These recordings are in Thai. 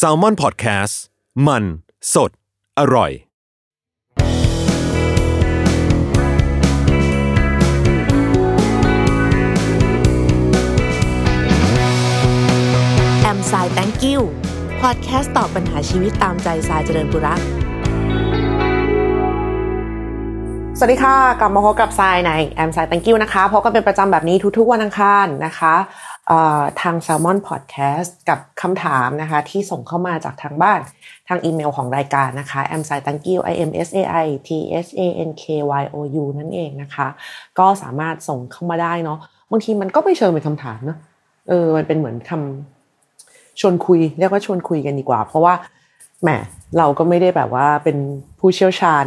s a l ม o n PODCAST มัน สด อร่อย แอมสาย thank you พอดแคสต์ตอบปัญหาชีวิตตามใจสายเจริญบุรักสวัสดีค่ะ กลับมาพบกับทรายในแอมสาย thank you นะคะพบกันเป็นประจำแบบนี้ทุกๆวันอังคารนะคะ ทาง Salmon Podcast กับคำถามนะคะที่ส่งเข้ามาจากทางบ้านทางอีเมลของรายการนะคะ am sai thank you i m s a i t h a n k y o u นั่นเองนะคะ ก็สามารถส่งเข้ามาได้เนาะบางทีมันก็ไม่เชิงเป็นคำถามเนาะเออมันเป็นเหมือนคำชวนคุย เรียกว่าชวนคุยกันดีกว่า เพราะว่าแหมเราก็ไม่ได้แบบว่าเป็นผู้เชี่ยวชาญ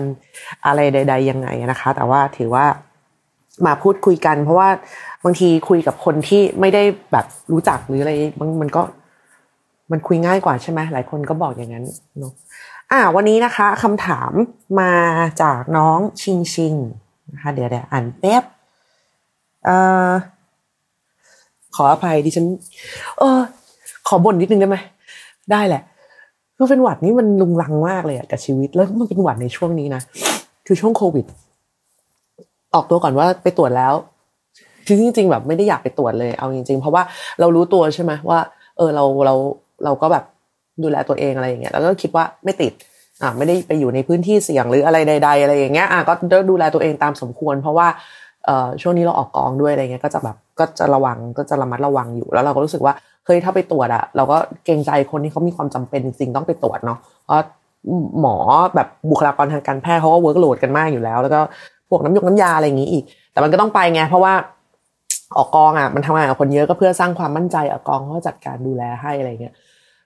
อะไรใด ๆ ยังไงนะคะ แต่ว่าถือว่า มาพูดคุยกัน เพราะว่าบางทีคุยกับคนที่ไม่ได้แบบรู้จักหรืออะไรมันมันก็มันคุยง่ายกว่าใช่ไหมหลายคนก็บอกอย่างนั้นเนาะอ่า วันนี้นะคะคำถามมาจากน้องชิงชิงนะคะเดี๋ยวเดี๋ยวอ่านแป๊บเอ่อขออภัยดิฉัน เออ ขอบ่นนิดนึงได้ไหมได้แหละคือเป็นหวัดนี่มันลุงลังมากเลยอะกับชีวิตแล้วมันเป็นหวัดในช่วงนี้นะคือช่วงโควิด ออกตัวก่อนว่าไปตรวจแล้วคือจริงๆแบบไม่ได้อยากไปตรวจเลยเอาจริง ๆ เพราะว่าเรารู้ตัวใช่ไหมว่า เออเราเราเราก็แบบดูแลตัวเองอะไรอย่างเงี้ยแล้วก็คิดว่าไม่ติดอ่าไม่ได้ไปอยู่ในพื้นที่เสี่ยงหรืออะไรใด ๆ อะไรอย่างเงี้ยอะก็ดูแลตัวเองตามสมควร เพราะว่าเอ่อช่วงนี้เราออกกองด้วยอะไรเงี้ยก็จะแบบก็จะระวังก็จะระมัดระวังอยู่แล้วเราก็รู้สึกว่าเฮ้ยถ้าไปตรวจอะเราก็เกรงใจคนที่เขามีความจำเป็นจริงๆต้องไปตรวจเนาะเพราะหมอแบบบุคลากรทางการแพทย์เขาก็ workload กันมากอยู่แล้ว แล้วก็ พวกน้ำยกน้ำยาอะไรอย่างงี้อีก แต่มันก็ต้องไปไงเพราะว่าออกกองอะมันทำงานกับคนเยอะก็เพื่อสร้างความมั่นใจออกกองเขาจัดการดูแลให้อะไรเงี้ย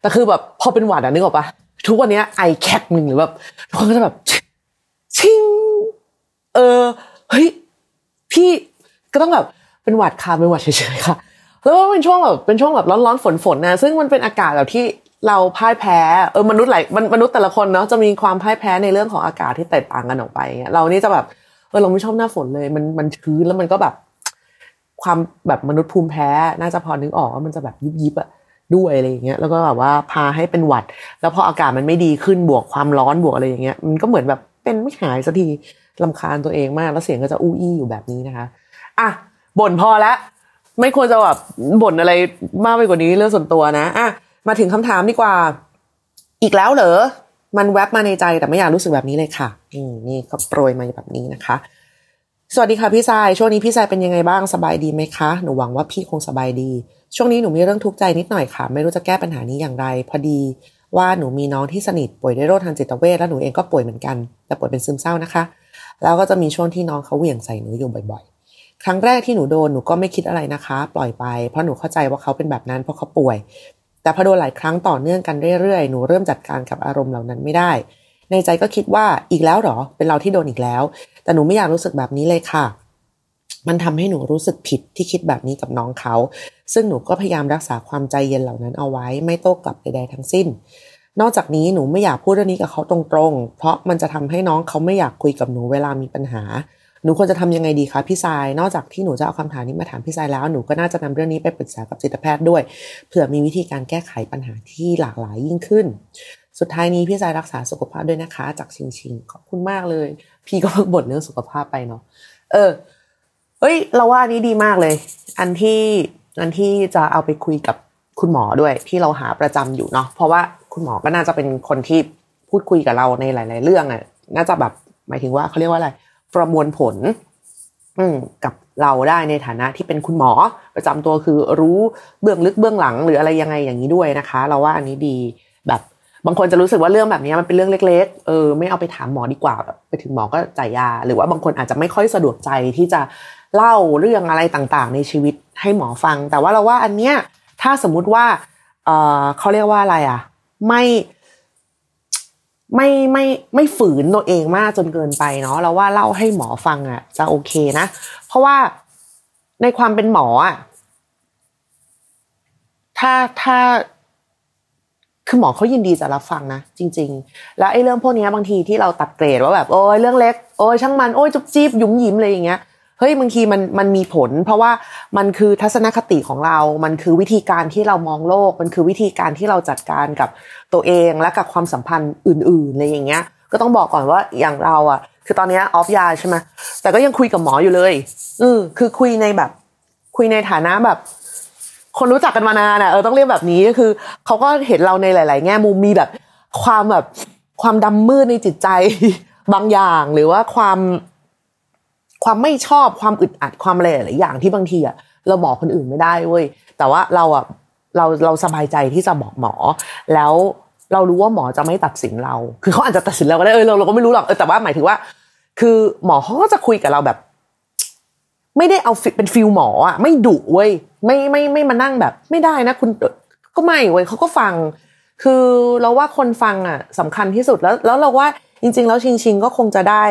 แต่คือแบบพอเป็นหวัดอะนึกออกปะทุกวันนี้ไอแคกหนึ่งหรือแบบทุกคนก็จะแบบชิงเออเฮ้ยพี่ก็ต้องแบบเป็นหวัดค่ะเป็นหวัดเฉยๆค่ะแล้วก็เป็นช่วงแบบเป็นช่วงแบบร้อนๆฝนๆนะซึ่งมันเป็นอากาศแบบที่เราพ่ายแพ้เออมนุษย์หลายมนุษย์แต่ละคนเนาะจะมีความพ่ายแพ้ในเรื่องของอากาศที่แตกต่างกันออกไปเงี้ยเรานี่จะแบบ เออเราไม่ชอบหน้าฝนเลย มันมันชื้นแล้วมันก็แบบ ความแบบมนุษย์ภูมิแพ้ น่าจะพอนึกออกว่ามันจะแบบยิบยิบอะด้วยอะไรอย่างเงี้ยแล้วก็แบบว่าพาให้เป็นหวัด แล้วพออากาศมันไม่ดีขึ้นบวกความร้อนบวกอะไรอย่างเงี้ยมันก็เหมือนแบบเป็นไม่หายสักทีลำคาญตัวเองมาก แล้วเสียงก็จะอู้อี้อยู่แบบนี้นะคะอะบ่นพอแล้วไม่ควรจะแบบบ่นอะไรมากไปกว่านี้เรื่องส่วนตัวนะอะมาถึงคำถามดีกว่า อีกแล้วเหรอ มันแวบมาในใจแต่ไม่อยากรู้สึกแบบนี้เลยค่ะอืมนี่ก็โปรยมาแบบนี้นะคะ สวัสดีค่ะพี่ชายช่วงนี้พี่ชายเป็นยังไงบ้างสบายดีไหมคะหนูหวังว่าพี่คงสบายดี ช่วงนี้หนูมีเรื่องทุกข์ใจนิดหน่อยค่ะ ไม่รู้จะแก้ปัญหานี้อย่างไร พอดีว่าหนูมีน้องที่สนิทป่วยด้วยโรคทางจิตเวชแล้วหนูเองก็ป่วยเหมือนกัน แต่ป่วยเป็นซึมเศร้านะคะ แล้วก็จะมีช่วงที่น้องเขาเหวี่ยงใส่หนูอยู่บ่อย ๆ ครั้งแรกที่หนูโดนหนูก็ไม่คิดอะไรนะคะ ปล่อยไป เพราะหนูเข้าใจว่าเขาเป็นแบบนั้นเพราะเขาป่วย แต่พอโดนหลายครั้งต่อเนื่องกันเรื่อยๆ หนูเริ่มจัดการกับอารมณ์เหล่านั้นไม่ได้ ในใจก็คิดว่าอีกแล้วหรอ เป็นเราที่โดนอีกแล้ว แต่หนูไม่อยากรู้สึกแบบนี้เลยค่ะ มันทำให้หนูรู้สึกผิดที่คิดแบบนี้กับน้องเขา ซึ่งหนูก็พยายามรักษาความใจเย็นเหล่านั้นเอาไว้ ไม่โต้กลับใดๆทั้งสิ้น นอกจากนี้หนูไม่อยากพูดเรื่องนี้กับเขาตรงๆ เพราะมันจะทำให้น้องเขาไม่อยากคุยกับหนูเวลามีปัญหา หนูควรจะทำยังไงดีคะพี่ทราย นอกจากที่หนูจะเอาคำถามนี้มาถามพี่ทรายแล้ว หนูก็น่าจะนำเรื่องนี้ไปปรึกษากับจิตแพทย์ด้วย เผื่อมีวิธีการแก้ไขปัญหาที่หลากหลายยิ่งขึ้น สุดท้ายนี้พี่ทรายรักษาสุขภาพด้วยนะคะ จากชิงชิงขอบคุณมากเลย พี่ก็เพิ่งบ่นเรื่องสุขภาพไปเนาะ เออเอ้ย เราว่าอันนี้ดีมากเลย อันที่ อันที่จะเอาไปคุยกับคุณหมอด้วยที่เราหาประจำอยู่เนาะ เพราะว่าคุณหมอก็น่าจะเป็นคนที่พูดคุยกับเราในหลาย ๆ เรื่องอะ น่าจะแบบหมายถึงว่าเขาเรียกว่าอะไร ประมวลผลกับเราได้ในฐานะที่เป็นคุณหมอ ประจำตัวคือรู้เบื้องลึกเบื้องหลัง หรืออะไรยังไงอย่างนี้ด้วยนะคะ เราว่าอันนี้ดีแบบบางคนจะรู้สึกว่าเรื่องแบบนี้มันเป็นเรื่องเล็ก ๆ เออไม่เอาไปถามหมอดีกว่าแบบไปถึงหมอก็จ่ายยา หรือว่าบางคนอาจจะไม่ค่อยสะดวกใจที่จะเล่าเรื่องอะไรต่างๆ ในชีวิตให้หมอฟัง แต่ว่าเราว่าอันเนี้ยถ้าสมมุติว่าเออเขาเรียกว่าอะไรอะ ไม่ ไม่ไม่ไม่ฝืนตัวเองมากจนเกินไปเนาะแล้วว่าเล่าให้หมอฟังอะ จะโอเคนะ เพราะว่าในความเป็นหมออะถ้าถ้าคือหมอเขายินดีจะรับฟังนะจริง ๆ แล้วไอ้เรื่องพวกนี้บางทีที่เราตัดเกรดว่าแบบโอ้ยเรื่องเล็กโอ้ยช่างมันโอ้ยจุ๊บจีบยุ่มยิ้มเลยอย่างเงี้ย เฮ้ยบางทีมันมันมีผล เพราะว่ามันคือทัศนคติของเรา มันคือวิธีการที่เรามองโลก มันคือวิธีการที่เราจัดการกับตัวเองและกับความสัมพันธ์อื่นๆอะไรอย่างเงี้ย ก็ต้องบอกก่อนว่าอย่างเราอะ คือตอนนี้ออฟยาใช่ไหมแต่ก็ยังคุยกับหมออยู่เลยอือคือคุยในแบบ คุยในฐานะแบบ คนรู้จักกันมานานอะเออต้องเรียกแบบนี้ก็คือเขาก็เห็นเราในหลาย ๆ แง่มุมมีแบบความแบบความดำมืดในจิตใจบางอย่างหรือว่าความ ความไม่ชอบความอึดอัดความอะไรหลายอย่างที่บางทีอะเราบอกคนอื่นไม่ได้เว้ยแต่ว่าเราอะเราเราสบายใจที่จะบอกหมอ แล้วเรารู้ว่าหมอจะไม่ตัดสินเรา คือเขาอาจจะตัดสินเราก็ได้เออเราเราก็ไม่รู้หรอกเออแต่ว่าหมายถึงว่า คือหมอเขาก็จะคุยกับเราแบบ ไม่ได้เอาเป็นฟิลหมออะไม่ดุเว้ยไม่ไม่ไม่มานั่งแบบ ไม่ได้นะ คุณก็ไม่เว้ยเขาก็ฟัง คือเราว่าคนฟังอะสำคัญที่สุดแล้ว แล้วเราว่าจริง ๆ แล้วชิงชิงก็คงจะได้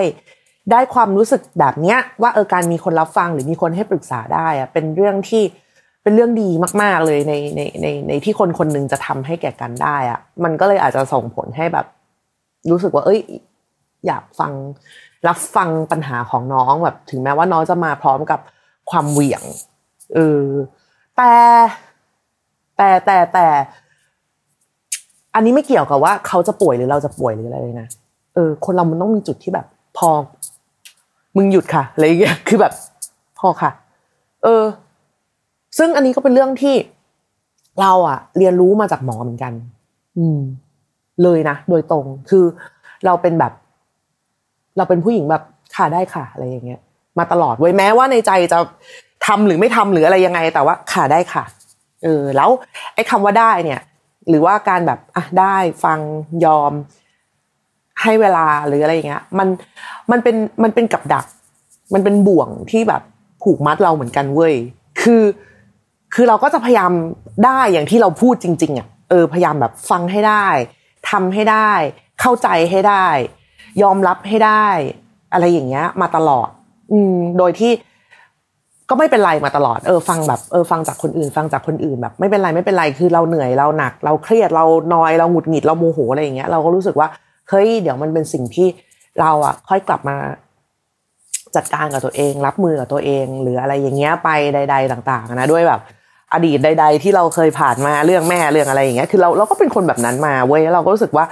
ได้ความรู้สึกแบบเนี้ย ว่าเออการมีคนรับฟังหรือมีคนให้ปรึกษาได้อะเป็นเรื่องที่เป็นเรื่องดีมาก ๆเลยในในในในที่คนคนหนึ่งจะทำให้แก่กันได้อะมันก็เลยอาจจะส่งผลให้แบบ รู้สึกว่า เอ้ย อยากฟังรับฟังปัญหาของน้องแบบ ถึงแม้ว่าน้องจะมาพร้อมกับความเหวี่ยงเออแต่แต่แต่แต่ อันนี้ไม่เกี่ยวกับว่าเขาจะป่วยหรือเราจะป่วยหรืออะไรเลยนะเออ คนเรามันต้องมีจุดที่แบบ พอ มึงหยุดค่ะอะไรอย่างเงี้ยคือแบบพอค่ะ เออ ซึ่งอันนี้ก็เป็นเรื่องที่เราอะเรียนรู้มาจากหมอเหมือนกัน อืม เลยนะโดยตรงคือเราเป็นแบบ เราเป็นผู้หญิงแบบค่ะได้ค่ะ อะไรอย่างเงี้ย มาตลอดเว้ยแม้ว่าในใจจะทำหรือไม่ทำหรืออะไรยังไง แต่ว่าค่ะได้ค่ะ เออ แล้ว ไอ้คาว่าได้เนี่ย หรือว่าการแบบอะได้ฟังยอม ให้เวลาหรืออะไรอย่างเงี้ย มันมันเป็นมันเป็นกับดัก มันเป็นบ่วงที่แบบผูกมัดเราเหมือนกันเว้ยคือคือเราก็จะพยายามได้อย่างที่เราพูดจริง ๆอะเออพยายามแบบฟังให้ได้ทำให้ได้ เข้าใจให้ได้ ยอมรับให้ได้ อะไรอย่างเงี้ย มาตลอด อืม โดยที่ก็ไม่เป็นไรมาตลอด เออ ฟังแบบเออฟังจากคนอื่น ฟังจากคนอื่นแบบ ไม่เป็นไรไม่เป็นไรคือเราเหนื่อยเราหนัก เราเครียดเรานอยเราหงุดหงิดเราโมโหอะไรอย่างเงี้ยเราก็รู้สึกว่า เฮ้ยเดี๋ยวมันเป็นสิ่งที่เราอะ ค่อยกลับมาจัดการกับตัวเอง รับมือกับตัวเอง หรืออะไรอย่างเงี้ยไปใด ๆ ต่าง ๆ นะด้วยแบบ อดีตใด ๆ ที่เราเคยผ่านมาเรื่องแม่เรื่องอะไรอย่างเงี้ยคือเราเราก็เป็นคนแบบนั้นมาเว้ยเราก็รู้สึกว่า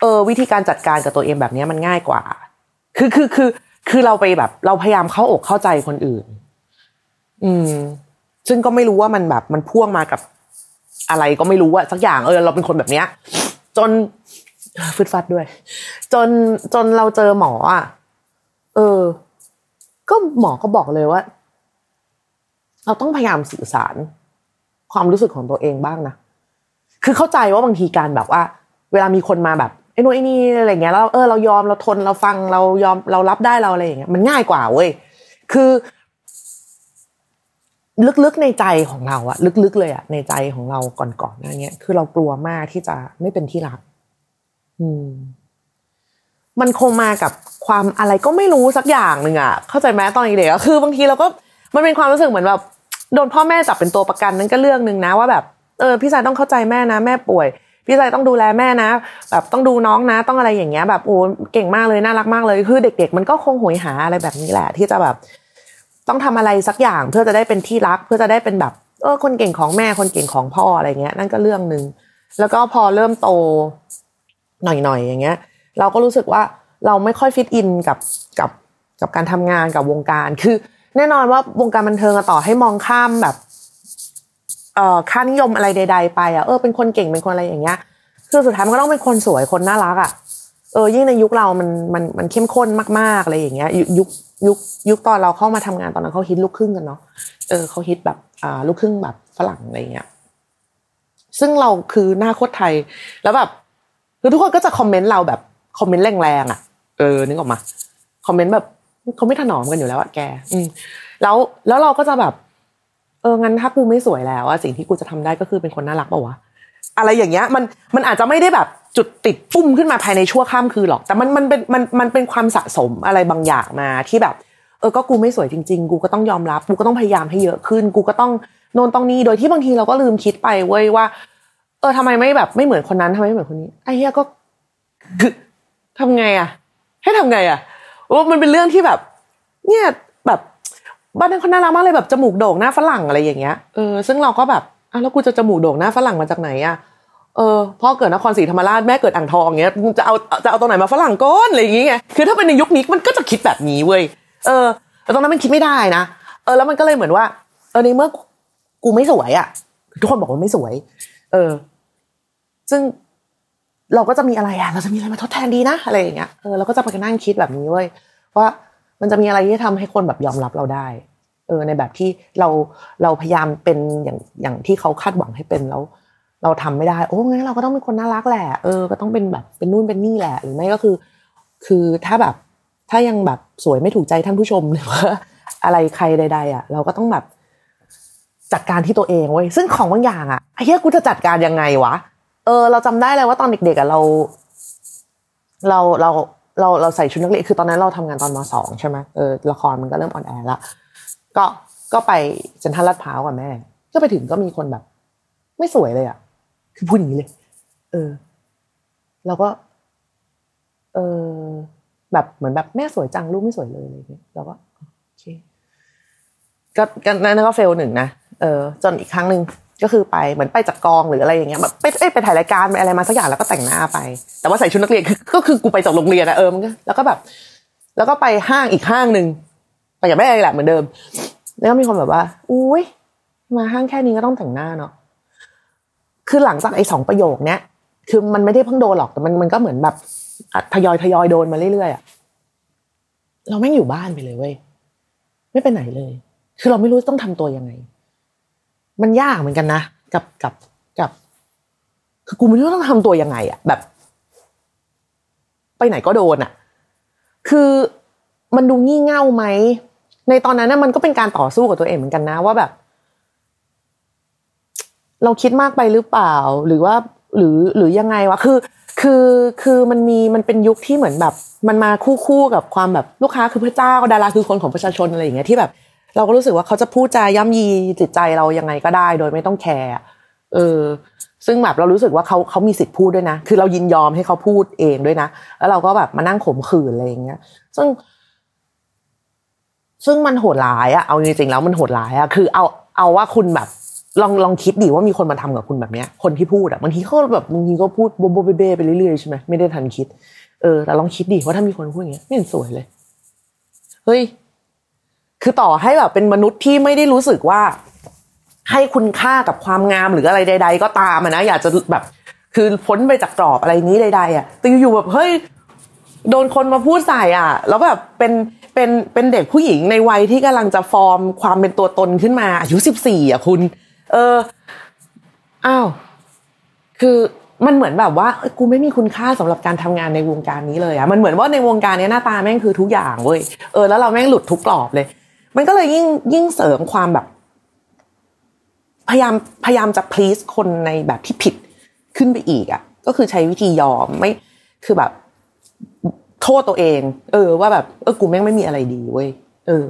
เออ วิธีการจัดการกับตัวเองแบบนี้มันง่ายกว่า คือคือคือ คือเราไปแบบ เราพยายามเข้าอกเข้าใจคนอื่น อืม ซึ่งก็ไม่รู้ว่ามันแบบมันพ่วงมากับอะไรก็ไม่รู้อะสักอย่างเออเราเป็นคนแบบเนี้ย จน ฟึดฟัดด้วย จนจนเราเจอหมออะ เออ ก็หมอก็บอกเลยว่า เราต้องพยายามสื่อสาร ความรู้สึกของตัวเองบ้างนะคือเข้าใจว่าบางทีการแบบว่า เวลามีคนมาแบบไอ้นู่นไอ้นี่อะไรเงี้ยแล้วเออเรายอมเราทนเราฟังเรายอมเรารับได้เราอะไรอย่างเงี้ยมันง่ายกว่าเว้ยคือ ลึกๆในใจของเราอะลึกๆเลยอะในใจของเราก่อนๆหน้านี้คือเรากลัวมากที่จะไม่เป็นที่รัก มันคงมากับความอะไรก็ไม่รู้สักอย่างหนึ่งอะเข้าใจไหมตอนเด็กๆคือบางทีเราก็มันเป็นความรู้สึกเหมือนแบบโดนพ่อแม่จับเป็นตัวประกันนั่นก็เรื่องหนึ่งนะว่าแบบเออพี่ชายต้องเข้าใจแม่นะ แม่ป่วย พี่ชายต้องดูแลแม่นะ แบบต้องดูน้องนะ ต้องอะไรอย่างเงี้ย แบบโอ้เก่งมากเลยน่ารักมากเลยคือเด็ก ๆ มันก็คงหวยหาอะไรแบบนี้แหละ ที่จะแบบ ต้องทำอะไรสักอย่างเพื่อจะได้เป็นที่รัก เพื่อจะได้เป็นแบบเออคนเก่งของแม่คนเก่งของพ่ออะไรเงี้ย นั่นก็เรื่องหนึ่งแล้วก็พอเริ่มโต หน่อยๆอย่างเงี้ย เราก็รู้สึกว่าเราไม่ค่อยฟิตอินกับกับกับการทำงานกับวงการ คือ แน่นอนว่าวงการบันเทิงต่อให้มองข้ามแบบเอ่อค่านิยมอะไรใด ๆ ไปอะเออเป็นคนเก่งเป็นคนอะไรอย่างเงี้ยคือสุดท้ายมันก็ต้องเป็นคนสวยคนน่ารักอะเออยิ่งในยุคเรามันมันมันเข้มข้นมากๆอะไรอย่างเงี้ยยุคยุคยุคตอนเราเข้ามาทำงานตอนนั้นเขาฮิตลูกครึ่งกันเนาะเออเขาฮิตแบบอ่าลูกครึ่งแบบฝรั่งอะไรเงี้ยซึ่งเราคือหน้าโคตรไทย แล้วแบบ คือทุกคนก็จะคอมเมนต์เราแบบคอมเมนต์แรงๆอะ เออนึกออกมาคอมเมนต์แบบเขาไม่ถนอมกันอยู่แล้วอะแก อืแล้วแล้วเราก็จะแบบ เอองั้นถ้ากูไม่สวยแล้วอะสิ่งที่กูจะทำได้ก็คือเป็นคนน่ารักป่าวะอะไรอย่างเงี้ยมันมันอาจจะไม่ได้แบบจุดติดปุ้มขึ้นมาภายในชั่วข้ามคืนหรอก แต่มันมันเป็นมันมันเป็นความสะสมอะไรบางอย่างมาที่แบบ เออก็กูไม่สวยจริง ๆ กูก็ต้องยอมรับ กูก็ต้องพยายามให้เยอะขึ้น กูก็ต้องโนนต้องนี่โดยที่บางทีเราก็ลืมคิดไปเว้ยว่า เออทำไมไม่แบบไม่เหมือนคนนั้นทำไมไม่เหมือนคนนี้ไอ้เหี้ยก็ทำไงอะให้ทำไงอะว่ามันเป็นเรื่องที่แบบ เนี่ยแบบบ้านนั้นเขาน่ารักมากเลยแบบจมูกโด่งหน้าฝรั่งอะไรอย่างเงี้ยเออซึ่งเราก็แบบอะแล้วกูจะจมูกโด่งหน้าฝรั่งมาจากไหนอะเออพ่อเกิดนครศรีธรรมราชแม่เกิดอ่างทองเงี้ยจะเอาจะเอาตรงไหนมาฝรั่งก้นอะไรอย่างเงี้ยคือถ้าเป็นในยุคนี้มันก็จะคิดแบบนี้เว้ยเออแต่ตรงนั้นมันคิดไม่ได้นะเออแล้วมันก็เลยเหมือนว่า เออในเมื่อกูไม่สวยอะทุกคนบอกว่าไม่สวย เออ ซึ่งเราก็จะมีอะไรอะเราจะมีอะไรมาทดแทนดีนะอะไรอย่างเงี้ยเออเราก็จะไปนั่งคิดแบบนี้เว้ยว่ามันจะมีอะไรที่ทำให้คนแบบยอมรับเราได้ เออ ในแบบที่เราเราพยายามเป็นอย่างอย่างที่เขาคาดหวังให้เป็นแล้ว เราทำไม่ได้ โอ้งั้นเราก็ต้องเป็นคนน่ารักแหละ เออ ก็ต้องเป็นแบบเป็นนู่นเป็นนี่แหละ หรือไม่ก็คือ คือถ้าแบบถ้ายังแบบสวยไม่ถูกใจท่านผู้ชมหรือว่าอะไรใครใด ๆ อะ เราก็ต้องแบบจัดการที่ตัวเองเว้ยซึ่งของบางอย่างอะไอ้เหี้ยกูจะจัดการยังไงวะ เออ เราจำได้เลยว่าตอนเด็กๆอะเรา เราเราเราเราใส่ชุดนักเรียนคือตอนนั้นเราทำงานตอนมสองใช่ไหมเออละครมันก็เริ่มออนแอร์ละก็ก็ไปเซ็นทรัลลาดพร้าวกับแม่ ก็ไปถึงก็มีคนแบบ ไม่สวยเลยอะ คือพูดอย่างนี้เลย เออ เราก็ เออแบบเหมือนแบบแม่สวยจังลูกไม่สวยเลยอะไรอย่างเงี้ยเราก็โอเคก็ก็นั่นก็เฟลหนึ่งนะเออ จนอีกครั้งหนึ่ง ก็คือไปเหมือนไปจากกองหรืออะไรอย่างเงี้ยแบบไปเอ้ไปถ่ายรายการไปอะไรมาสักอย่างแล้วก็แต่งหน้าไป แต่ว่าใส่ชุดนักเรียนคือก็คือกูไปจากโรงเรียนอะเออมันก็แล้วก็แบบ แล้วก็ไปห้างอีกห้างหนึ่งไปกับแม่แหละเหมือนเดิม แล้วก็มีคนแบบว่า อุ้ยมาห้างแค่นี้ก็ต้องแต่งหน้าเนาะคือหลังจากไอ้สองประโยคเนี้ยคือมันไม่ได้เพิ่งโดนหรอกแต่มันมันก็เหมือนแบบทยอยทยอยโดนมาเรื่อยๆอะเราไม่อยู่บ้านไปเลยเว้ยไม่ไปไหนเลย คือเราไม่รู้ต้องทำตัวยังไง มันยากเหมือนกันนะกับกับกับ คือกูไม่รู้ต้องทำตัวยังไงอะแบบ ไปไหนก็โดนอะคือมันดูงี่เง่าไหมในตอนนั้นนะมันก็เป็นการต่อสู้กับตัวเองเหมือนกันนะ ว่าแบบ เราคิดมากไปหรือเปล่า หรือว่า หรือหรือยังไงวะคือ คือคือมันมีมันเป็นยุคที่เหมือนแบบ มันมาคู่คู่กับความแบบลูกค้าคือพระเจ้าดาราคือคนของประชาชนอะไรอย่างเงี้ยที่แบบ เราก็รู้สึกว่าเขาจะพูดจาย่ำยีจิตใจเรายังไงก็ได้ โดยไม่ต้องแคร์เออ ซึ่งแบบเรารู้สึกว่าเขาเขามีสิทธิ์พูดด้วยนะ คือเรายินยอมให้เขาพูดเองด้วยนะ แล้วเราก็แบบมานั่งขมขื่นอะไรอย่างเงี้ย ซึ่ง ซึ่งมันโหดร้ายอะเอาจริงๆแล้วมันโหดร้ายอะคือ เอาเอาว่าคุณแบบลองลองคิดดิว่ามีคนมาทำกับคุณแบบเนี้ย คนที่พูดอะบางทีเขาแบบบางทีก็พูดโบโบเบเบ้ไปเรื่อยๆใช่ไหมไม่ได้ทันคิด เออแต่ลองคิดดิว่าถ้ามีคนพูดอย่างเงี้ยไม่เห็นสวยเลย เฮ้ย คือต่อให้แบบเป็นมนุษย์ที่ไม่ได้รู้สึกว่า ให้คุณค่ากับความงามหรืออะไรใด ๆ ก็ตามนะอยากจะแบบ คือพ้นไปจากกรอบอะไรนี้ใด ๆอะแต่อยู่ๆแบบเฮ้ยโดนคนมาพูดใส่อะ แล้วแบบเป็นเป็นเป็นเด็กผู้หญิงในวัยที่กำลังจะฟอร์มความเป็นตัวตนขึ้นมา อายุสิบสี่อะคุณ เอออ้าวคือมันเหมือนแบบว่ากูไม่มีคุณค่าสำหรับการทำงานในวงการนี้เลยอะมันเหมือนว่าในวงการนี้หน้าตาแม่งคือทุกอย่างเว้ยเออแล้วเราแม่งหลุดทุกกรอบเลย มันก็เลยยิ่งยิ่งเสริมความแบบ พยายามพยายามจะ please คนในแบบที่ผิดขึ้นไปอีกอะ ก็คือใช้วิธียอมไม่คือแบบ โทษตัวเอง เออ ว่าแบบเออกูแม่งไม่มีอะไรดีเว้ยเออ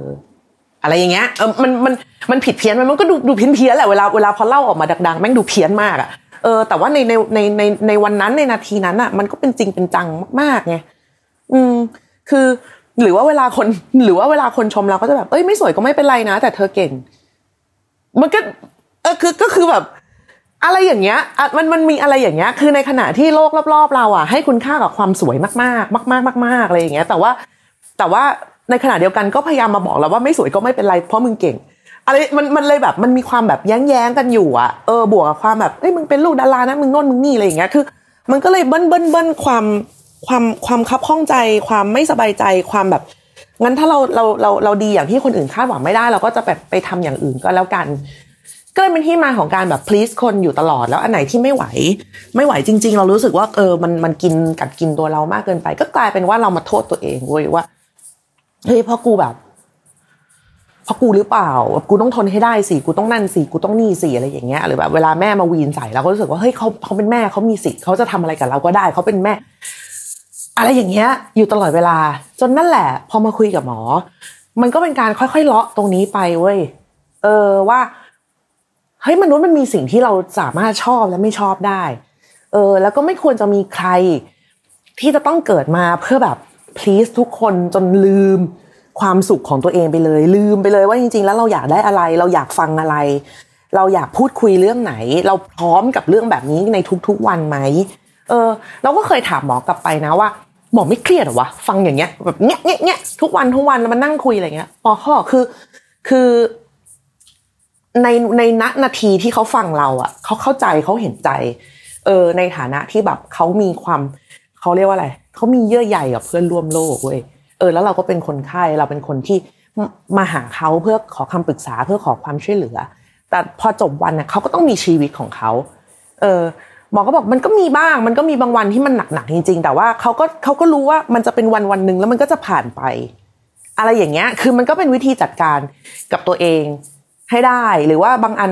อะไรอย่างเงี้ยเออมันมันมันผิดเพี้ยนมันก็ดูดูเพี้ยนเพี้ยนแหละเวลาเวลาพอเล่าออกมาดังๆแม่งดูเพี้ยนมากอะเออแต่ว่าในในในในในวันนั้นในนาทีนั้นอะมันก็เป็นจริงเป็นจังมากๆไงอืม คือ หรือว่าเวลาคนหรือว่าเวลาคนชมเราก็จะแบบเอ้ยไม่สวยก็ไม่เป็นไรนะ แต่เธอเก่ง มันก็ เออคือก็คือแบบ อะไรอย่างเงี้ยอะมันมันมีอะไรอย่างเงี้ย คือในขณะที่โลกรอบๆเราอะให้คุณค่ากับความสวยมากๆ มากๆมากๆอะไรอย่างเงี้ย แต่ว่าแต่ว่าในขณะเดียวกันก็พยายามมาบอกเราว่าไม่สวยก็ไม่เป็นไรเพราะมึงเก่งอะไรมันมันเลยแบบมันมีความแบบแย้งๆกันอยู่อะเออบวกกับความแบบเอ้ยมึงเป็นลูกดารานะมึงโน่นมึงนี่อะไรอย่างเงี้ยคือ มันก็เลยเบิ้ลเบิ้ลเบิ้ลความ ความความคับข้องใจ ความไม่สบายใจความแบบงั้นถ้าเราเราเราเราดีอย่างที่คนอื่นคาดหวังไม่ได้ เราก็จะแบบไปทำอย่างอื่นก็แล้วกัน ก็เลยเป็นที่มาของการแบบ please คนอยู่ตลอดแล้วอันไหนที่ไม่ไหว ไม่ไหวจริง ๆ เรารู้สึกว่าเออมันมันกินกัดกินตัวเรามากเกินไป ก็กลายเป็นว่าเรามาโทษตัวเองเว้ยว่าเฮ้ยพ่อกูแบบเพราะกูหรือเปล่ากูต้องทนให้ได้สิกูต้องนั่นสิกูต้องนี่สิอะไรอย่างเงี้ยหรือแบบเวลาแม่มาวีนใส่เราก็รู้สึกว่าเฮ้ยเขาเขาเป็นแม่เขามีสิทธิ์เขาจะทำอะไรกับเราก็ได้เขาเป็นแม่ อะไรอย่างเงี้ยอยู่ตลอดเวลา จนนั่นแหละ พอมาคุยกับหมอ มันก็เป็นการค่อยๆเลาะตรงนี้ไปเว้ยเออว่าเฮ้ยมนุษย์มันมีสิ่งที่เราสามารถชอบและไม่ชอบได้ เออ แล้วก็ไม่ควรจะมีใคร ที่จะต้องเกิดมาเพื่อแบบ please ทุกคนจนลืมความสุขของตัวเองไปเลย ลืมไปเลยว่าจริง ๆ แล้วเราอยากได้อะไร เราอยากฟังอะไร เราอยากพูดคุยเรื่องไหน เราพร้อมกับเรื่องแบบนี้ในทุกๆวันไหม เออเราก็เคยถามหมอกลับไปนะว่าหมอไม่เครียดหรอวะฟังอย่างเงี้ยแบบเงี้ยเงี้ยเงี้ยทุกวันทุกวันมานั่งคุยอะไรเงี้ยปอข้อคือ คือในในณนาทีที่เขาฟังเราอะเขาเข้าใจเขาเห็นใจ เออ ในฐานะที่แบบเขามีความเขาเรียกว่าอะไรเขามีเยื่อใยกับเพื่อนร่วมโลกเว้ยเออ แล้วเราก็เป็นคนไข้เราเป็นคนที่มาหาเขาเพื่อขอคำปรึกษาเพื่อขอความช่วยเหลือ แต่พอจบวันเนี่ยเขาก็ต้องมีชีวิตของเขา เออ หมอก็บอกมันก็มีบ้าง มันก็มีบางวันที่มันหนักๆจริง ๆ แต่ว่าเขาก็เขาก็รู้ว่ามันจะเป็นวันวันหนึ่งแล้วมันก็จะผ่านไป อะไรอย่างเงี้ย คือมันก็เป็นวิธีจัดการกับตัวเองให้ได้หรือว่าบางอัน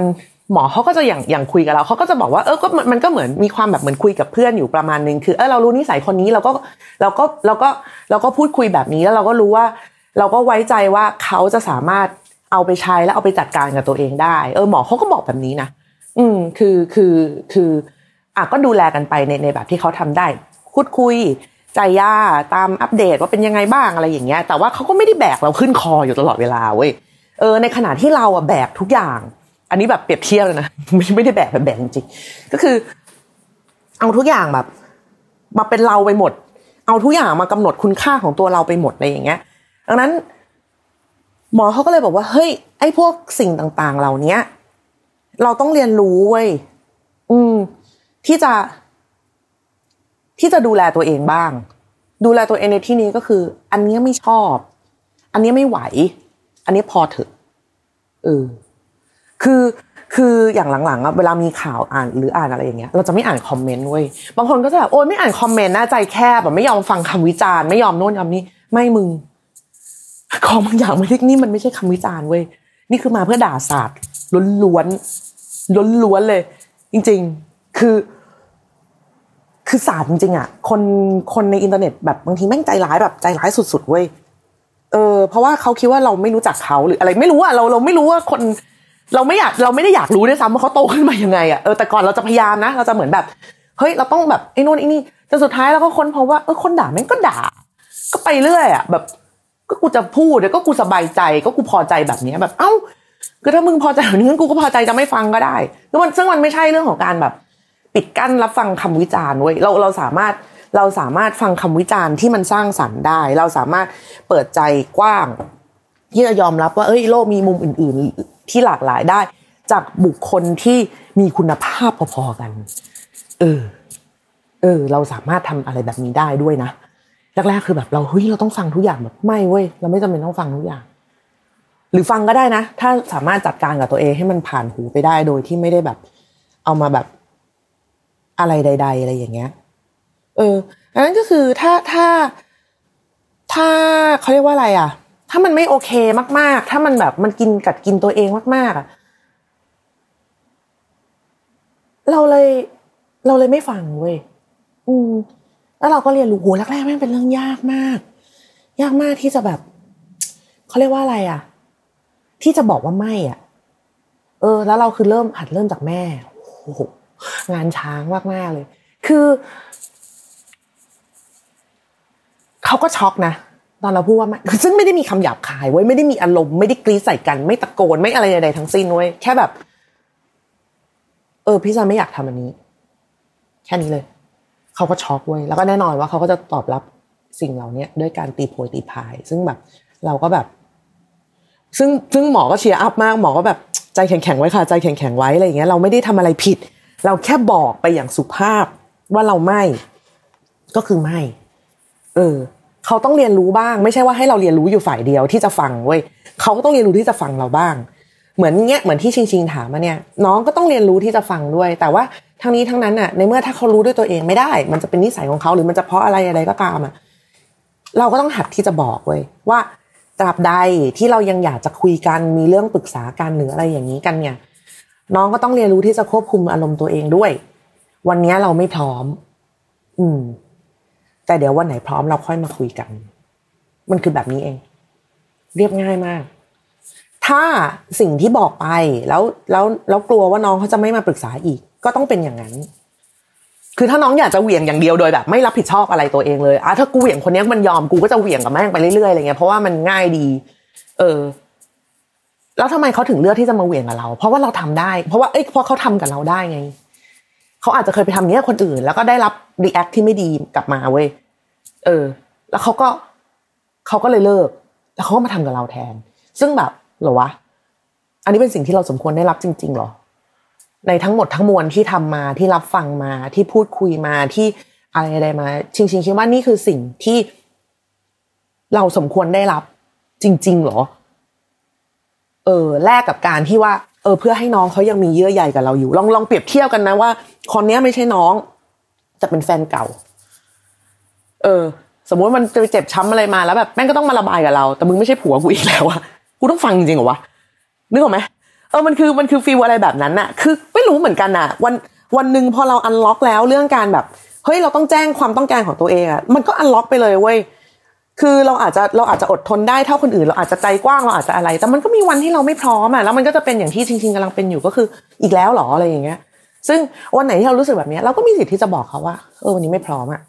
หมอเขาก็จะอย่างอย่างคุยกับเราเขาก็จะบอกว่าเออก็มันก็เหมือนมีความแบบเหมือนคุยกับเพื่อนอยู่ประมาณนึงคือเออเรารู้นิสัยคนนี้เราก็เราก็เราก็เราก็พูดคุยแบบนี้แล้วเราก็รู้ว่า เราก็ไว้ใจว่าเขาจะสามารถเอาไปใช้แล้วเอาไปจัดการกับตัวเองได้ เออหมอเขาก็บอกแบบนี้นะอืมคือคือคืออ่ะก็ดูแลกันไปในในแบบที่เขาทำได้พูดคุยใจย่าตามอัปเดตว่าเป็นยังไงบ้างอะไรอย่างเงี้ย แต่ว่าเขาก็ไม่ได้แบกเราขึ้นคออยู่ตลอดเวลาเว้ยเออในขณะที่เราอะแบกทุกอย่าง อันนี้แบบเปรียบเทียบเลยนะไม่ไม่ได้แบกแบบแบกจริงก็คือ เอาทุกอย่างแบบ มาเป็นเราไปหมด เอาทุกอย่างมากำหนดคุณค่าของตัวเราไปหมดอะไรอย่างเงี้ย ดังนั้น หมอเขาก็เลยบอกว่าเฮ้ยไอ้พวกสิ่งต่าง ๆ เหล่านี้เราต้องเรียนรู้เว้ยอืม ที่จะ ที่จะดูแลตัวเองบ้าง ดูแลตัวเองในที่นี้ก็คือ อันนี้ไม่ชอบ อันนี้ไม่ไหว อันนี้พอเถอะเออคือคืออย่างหลังๆอะเวลามีข่าวอ่านหรืออ่านอะไรอย่างเงี้ยเราจะไม่อ่านคอมเมนต์เว้ยบางคนก็จะแบบโอ้ยไม่อ่าน comment น่าใจแคบแบบไม่ยอมฟังคำวิจารณ์ไม่ยอมโน่นยอมนี่ไม่มึงของบางอย่างไม่ได้นี่มันไม่ใช่คำวิจารณ์เว้ยนี่คือมาเพื่อด่าศาสตร์ล้วนๆล้วนๆเลย จริง ๆ คือคือศาสตร์จริงๆอะคนคนในอินเทอร์เน็ตแบบบางทีแม่งใจร้ายแบบใจร้ายสุดๆเว้ยเออเพราะว่าเขาคิดว่าเราไม่รู้จักเขาหรืออะไรไม่รู้อะเราเราไม่รู้ว่าคนเราไม่อยากเราไม่ได้อยากรู้ด้วยซ้ำว่าเขาโตขึ้นมายังไงอะเออแต่ก่อนเราจะพยายามนะเราจะเหมือนแบบเฮ้ยเราต้องแบบไอ้นู่นไอ้นี่แต่สุดท้ายเราก็ค้นพบว่าเออคนด่าแม่งก็ด่า ก็ไปเรื่อยอะแบบก็กูจะพูดเดี๋ยวก็กูสบายใจ ก็กูพอใจแบบนี้แบบ เอ้าคือถ้ามึงพอใจแบบนี้งั้นกูก็พอใจจะไม่ฟังก็ได้ซึ่งมันซึ่งมันไม่ใช่เรื่องของการแบบ ปิดกั้นรับฟังคำวิจารณ์เว้ยเราเราสามารถเราสามารถฟังคำวิจารณ์ที่มันสร้างสรรค์ได้ เราสามารถเปิดใจกว้าง ที่จะยอมรับว่าเอ้ยโลกมีมุมอื่น ๆ ที่หลากหลายได้ จากบุคคลที่มีคุณภาพพอๆกัน เออ เออ เราสามารถทำอะไรแบบนี้ได้ด้วยนะแรกๆคือแบบเราเฮ้ยเราต้องฟังทุกอย่างแบบไม่เว้ยเราไม่จำเป็นต้องฟังทุกอย่าง หรือฟังก็ได้นะ ถ้าสามารถจัดการกับตัวเองให้มันผ่านหูไปได้โดยที่ไม่ได้แบบ เอามาแบบ อะไรใด ๆ อะไรอย่างเงี้ย เอออันนั้นก็คือถ้าถ้า ถ้าเขาเรียกว่าอะไรอะ ถ้ามันไม่โอเคมาก ๆ ถ้ามันแบบมันกินกัดกินตัวเองมาก ๆอะเราเลย เราเลยไม่ฟังเว้ยอืม แล้วเราก็เรียนรู้โหแรกๆแม่งเป็นเรื่องยากมาก ยากมากที่จะแบบเขาเรียกว่าอะไรอะ ที่จะบอกว่าไม่อะ เออ แล้วเราคือเริ่มหัดเริ่มจากแม่โอ้โห งานช้างมากๆเลย คือเขาก็ช็อกนะตอนเราพูดว่าไม่ซึ่งไม่ได้มีคำหยาบคายเว้ยไม่ได้มีอารมณ์ไม่ได้กรี๊ดใส่กัน ไม่ตะโกนไม่อะไรใดๆทั้งสิ้นเว้ยแค่แบบ เออ พี่จะไม่อยากทำอันนี้ แค่นี้เลยเขาก็ช็อกเว้ยแล้วก็แน่นอนว่าเขาก็จะตอบรับสิ่งเหล่านี้ด้วยการตีโพยตีพาย ซึ่งแบบเราก็แบบ ซึ่งซึ่งหมอก็ cheer up มาก หมอก็แบบใจแข็งๆไว้ค่ะ ใจแข็งๆไว้อะไรอย่างเงี้ยเราไม่ได้ทำอะไรผิด เราแค่บอกไปอย่างสุภาพว่าเราไม่ ก็คือไม่ เออ เขาต้องเรียนรู้บ้าง ไม่ใช่ว่าให้เราเรียนรู้อยู่ฝ่ายเดียวที่จะฟังเว้ยเขาก็ต้องเรียนรู้ที่จะฟังเราบ้าง เหมือนเงี้ยเหมือนที่ชิงชิงถามมาเนี่ย น้องก็ต้องเรียนรู้ที่จะฟังด้วย แต่ว่าทั้งนี้ทั้งนั้นน่ะ ในเมื่อถ้าเขารู้ด้วยตัวเองไม่ได้ มันจะเป็นนิสัยของเขาหรือมันจะเพราะอะไรอะไรก็ตามอะเราก็ต้องหัดที่จะบอกเว้ยว่าตราบใดที่เรายังอยากจะคุยกันมีเรื่องปรึกษากันหรืออะไรอย่างนี้กันเนี่ย น้องก็ต้องเรียนรู้ที่จะควบคุมอารมณ์ตัวเองด้วย วันนี้เราไม่พร้อม อืม แต่เดี๋ยววันไหนพร้อมเราค่อยมาคุยกัน มันคือแบบนี้เอง เรียบง่ายมาก ถ้าสิ่งที่บอกไปแล้วแล้วแล้วกลัวว่าน้องเขาจะไม่มาปรึกษาอีก ก็ต้องเป็นอย่างนั้น คือถ้าน้องอยากจะเหวี่ยงอย่างเดียวโดยแบบ ไม่รับผิดชอบอะไรตัวเองเลยอะถ้ากูเหวี่ยงคนนี้มันยอมกูก็จะเหวี่ยงกับแม่งไปเรื่อยๆอะไรเงี้ยเพราะว่ามันง่ายดี เออ แล้วทำไมเขาถึงเลือกที่จะมาเหวี่ยงกับเรา เพราะว่าเราทำได้ เพราะว่าเอ้ยเพราะเขาทำกับเราได้ไงเขาอาจจะเคยไปทำเนี้ยคนอื่น แล้วก็ได้รับรีแอคที่ไม่ดีกลับมาเว้ยเออ แล้วเขาก็เขาก็เลยเลิก แล้วเขาก็มาทำกับเราแทน ซึ่งแบบหรอวะอันนี้เป็นสิ่งที่เราสมควรได้รับจริง ๆหรอ ในทั้งหมดทั้งมวลที่ทำมาที่รับฟังมาที่พูดคุยมาที่อะไรอะไรมาจริงๆคิดว่านี่คือสิ่งที่เราสมควรได้รับจริง ๆ หรอ เออแลกกับการที่ว่าเออเพื่อให้น้องเขายังมีเยื่อใยกับเราอยู่ ลองลองเปรียบเทียบกันนะว่าคนนี้ไม่ใช่น้องจะเป็นแฟนเก่า เออ สมมติมันจะเจ็บช้ำอะไรมาแล้วแบบแม่งก็ต้องมาระบายกับเรา แต่มึงไม่ใช่ผัวกูอีกแล้วอะกูต้องฟังจริงๆเหรอวะนึกออกไหมเออมันคือมันคือฟีลอะไรแบบนั้นน่ะคือไม่รู้เหมือนกันน่ะวันวันหนึ่งพอเราอันล็อกแล้วเรื่องการแบบเฮ้ยเราต้องแจ้งความต้องการของตัวเองอะมันก็อันล็อกไปเลยเว้ย คือเราอาจจะเราอาจจะอดทนได้เท่าคนอื่น เราอาจจะใจกว้างเราอาจจะอะไร แต่มันก็มีวันที่เราไม่พร้อมอะแล้วมันก็จะเป็นอย่างที่จริงๆกำลังเป็นอยู่ก็คืออีกแล้วหรออะไรอย่างเงี้ย ซึ่งวันไหนที่เรารู้สึกแบบนี้เราก็มีสิทธิ์ที่จะบอกเขาว่าเออวันนี้ไม่พร้อมอะ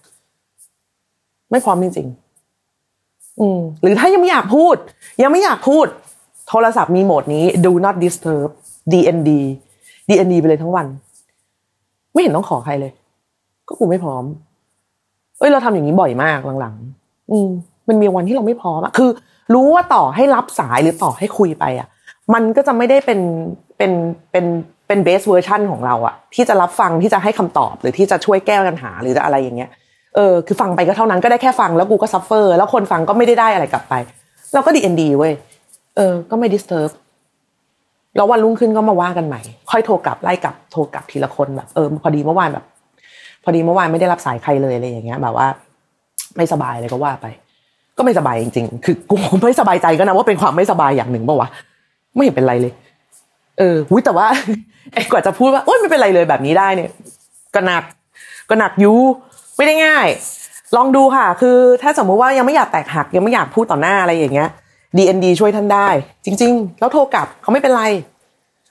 ไม่พร้อมจริงๆอืม หรือถ้ายังไม่อยากพูด ยังไม่อยากพูด โทรศัพท์มีโหมดนี้ do not disturb DND DND ไปเลยทั้งวัน ไม่เห็นต้องขอใครเลย ก็กูไม่พร้อม เอ้ยเราทำอย่างนี้บ่อยมากหลังๆอืม มันมีวันที่เราไม่พร้อมอะคือ รู้ว่าต่อให้รับสายหรือต่อให้คุยไปอะมันก็จะไม่ได้เป็นเป็นเป็นเป็น best version ของเราอะที่จะรับฟังที่จะให้คำตอบหรือที่จะช่วยแก้ปัญหาหรือจะอะไรอย่างเงี้ยเออคือฟังไปก็เท่านั้นก็ได้แค่ฟังแล้วกูก็ suffer แล้วคนฟังก็ไม่ได้ได้อะไรกลับไป เราก็ DND เว้ยเออ ก็ไม่ดิสเทิร์บแล้ววันรุ่งขึ้นก็มาว่ากันใหม่ ค่อยโทรกลับไล่กลับโทรกลับทีละคนแบบเออพอดีเมื่อวานแบบ พอดีเมื่อวานไม่ได้รับสายใครเลยอะไรอย่างเงี้ย แบบว่า ไม่สบายเลยก็ว่าไป ก็ไม่สบายจริงๆ คือกูไม่สบายใจก็นะว่าเป็นความไม่สบายอย่างหนึ่งป่าวะ ไม่เห็นเป็นไรเลย เออวุ้ยแต่ว่าไอ้กว่าจะพูดว่าโอ๊ยไม่เป็นไรเลยแบบนี้ได้เนี่ย ก็หนัก ก็หนักยูไม่ได้ง่าย ลองดูค่ะ คือ ถ้าสมมุติว่ายังไม่อยากแตกหัก ยังไม่อยากพูดต่อหน้าอะไรอย่างเงี้ย DND ช่วยท่านได้ จริง ๆ แล้วโทรกลับเขาไม่เป็นไร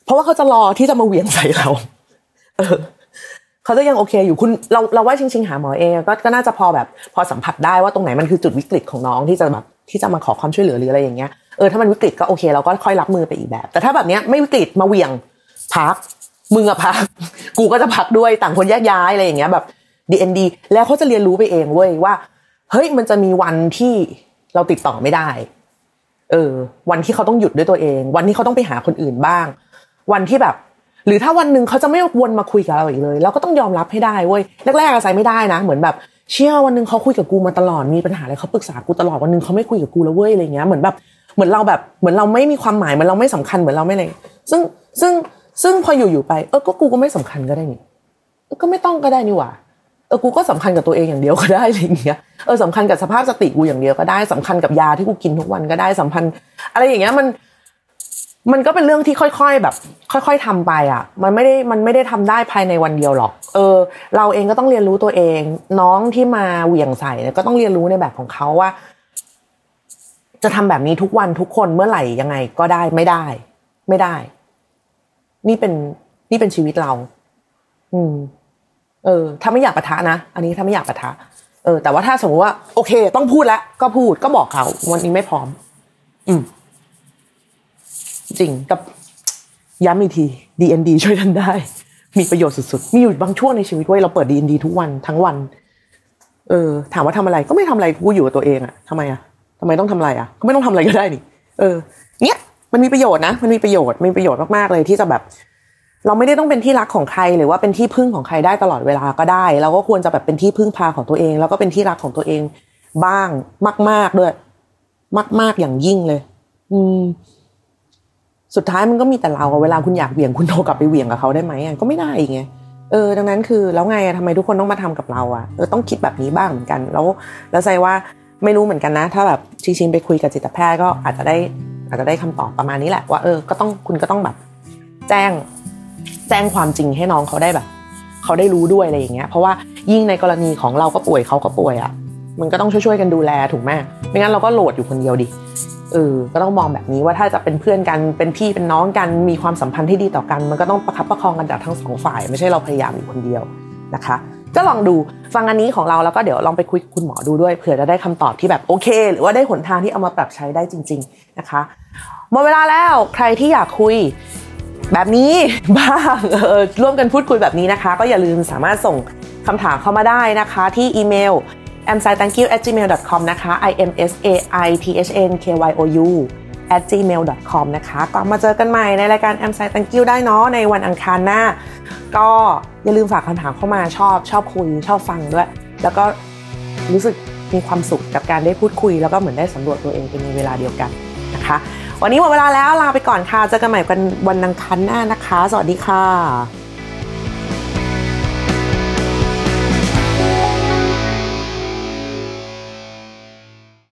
เพราะว่าเขาจะรอที่จะมาเหวี่ยงใส่เรา เออ เขาจะยังโอเคอยู่คุณเราเราว่าจริงๆหาหมอเองก็ก็น่าจะพอแบบพอสัมผัสได้ว่าตรงไหนมันคือจุดวิกฤตของน้องที่จะแบบที่จะมาขอความช่วยเหลือหรืออะไรอย่างเงี้ยเออถ้ามันวิกฤตก็โอเคเราก็ค่อยรับมือไปอีกแบบ แต่ถ้าแบบเนี้ยไม่วิกฤตมาเวียงพักมึงอะพักกูก็จะพักด้วยต่างคนแยกย้ายอะไรอย่างเงี้ยแบบ DND แล้วเขาจะเรียนรู้ไปเองเว้ยว่า เฮ้ยมันจะมีวันที่เราติดต่อไม่ได้ เออ วันที่เขาต้องหยุดด้วยตัวเอง วันที่เขาต้องไปหาคนอื่นบ้าง วันที่แบบ หรือถ้าวันหนึ่งเขาจะไม่วนมาคุยกับเราอีกเลย เราก็ต้องยอมรับให้ได้เว้ยแรกๆอาศัยไม่ได้นะ เหมือนแบบเชื่อวันหนึ่งเขาคุยกับกูมาตลอดมีปัญหาอะไรเขาปรึกษากูตลอดวันหนึ่งเขาไม่คุยกับกูแล้วเว้ยอะไรเงี้ยเหมือนแบบเหมือนเราแบบเหมือนเราไม่มีความหมายเหมือนเราไม่สำคัญเหมือนเราไม่อะไรซึ่งซึ่งซึ่งพออยู่ๆไปเออก็กูก็ไม่สำคัญก็ได้นี่ก็ไม่ต้องก็ได้นี่หว่าเออกูก็สำคัญกับตัวเองอย่างเดียวก็ได้อะไรอย่างเงี้ยเออสำคัญกับสภาพสติกูอย่างเดียวก็ได้สำคัญกับยาที่กูกินทุกวันก็ได้สัมพันธ์อะไรอย่างเงี้ยมัน มันก็เป็นเรื่องที่ค่อยๆแบบ ค่อย ๆทำไปอะ มันไม่ได้มันไม่ได้ทำได้ภายในวันเดียวหรอก เออ เราเองก็ต้องเรียนรู้ตัวเอง น้องที่มาเหวี่ยงใส่เนี่ยก็ต้องเรียนรู้ในแบบของเขาว่า จะทำแบบนี้ทุกวันทุกคนเมื่อไหร่ยังไงก็ได้ไม่ได้ ไม่ได้ นี่เป็นนี่เป็นชีวิตเรา อืม เออ ถ้าไม่อยากปะทะนะอันนี้ถ้าไม่อยากปะทะ เออ แต่ว่าถ้าสมมติว่า โอเค ต้องพูดแล้วก็พูดก็บอกเขาวันนี้ไม่พร้อม อืม จริงกับย้ำอีกที DND ช่วยท่านได้ มีประโยชน์สุดๆ มีอยู่บางช่วงในชีวิตเว้ยเราเปิด DND ทุกวันทั้งวัน เออ ถามว่าทำอะไรก็ไม่ทำอะไรกูอยู่กับตัวเองอะทำไมอะทำไมต้องทำอะไรอะก็ไม่ต้องทำอะไรก็ได้นี่ เออ เนี้ยมันมีประโยชน์นะ มันมีประโยชน์มีประโยชน์มากๆเลยที่จะแบบ เราไม่ได้ต้องเป็นที่รักของใครหรือว่าเป็นที่พึ่งของใครได้ตลอดเวลาก็ได้ เราก็ควรจะแบบเป็นที่พึ่งพาของตัวเอง แล้วก็เป็นที่รักของตัวเองบ้างมาก ๆด้วย มาก ๆอย่างยิ่งเลย อืม สุดท้ายมันก็มีแต่เราเวลาคุณอยากเหวี่ยงคุณโทรกลับไปเหวี่ยงกับเขาได้ไหมก็ไม่ได้ไงเออดังนั้นคือแล้วไงทำไมทุกคนต้องมาทำกับเราอะเออต้องคิดแบบนี้บ้างเหมือนกัน แล้วแล้วใจว่าไม่รู้เหมือนกันนะ ถ้าแบบชิงๆไปคุยกับจิตแพทย์ก็อาจจะได้อาจจะได้คำตอบประมาณนี้แหละว่าเออก็ต้องคุณก็ต้องแบบแจ้งแจ้งความจริงให้น้องเขาได้แบบเขาได้รู้ด้วยอะไรอย่างเงี้ยเพราะว่ายิ่งในกรณีของเราก็ป่วยเขาก็ป่วยอะมันก็ต้องช่วยๆกันดูแลถูกไหมไม่งั้นเราก็โหลดอยู่คนเดียวดิ เออก็ต้องมองแบบนี้ว่าถ้าจะเป็นเพื่อนกันเป็นพี่เป็นน้องกันมีความสัมพันธ์ที่ดีต่อกัน มันก็ต้องประคับประคองกันจากทั้งสองฝ่าย ไม่ใช่เราพยายามอยู่คนเดียวนะคะก็ลองดูฟังอันนี้ของเราแล้วก็เดี๋ยวลองไปคุยคุณหมอดูด้วยเผื่อจะได้คำตอบที่แบบโอเค หรือว่าได้หนทางที่เอามาปรับใช้ได้จริง ๆนะคะหมดเวลาแล้วใครที่อยากคุยแบบนี้บ้างร่วมกันพูดคุยแบบนี้นะคะ ก็อย่าลืมสามารถส่งคำถามเข้ามาได้นะคะ ที่อีเมล m s i t h a n k y o u at gmail com นะคะ i m s a i t h n k y o u at gmail com นะคะก็มาเจอกันใหม่ในรายการ m s i t Thank you ได้เนาะในวันอังคารหน้า ก็อย่าลืมฝากคำถามเข้ามาชอบชอบคุยชอบฟังด้วย แล้วก็รู้สึกมีความสุขกับการได้พูดคุย แล้วก็เหมือนได้สำรวจตัวเองเป็นในเวลาเดียวกันนะคะ วันนี้หมดเวลาแล้วลาไปก่อนค่ะเจอกันใหม่กันวันอังคารหน้านะคะ สวัสดีค่ะ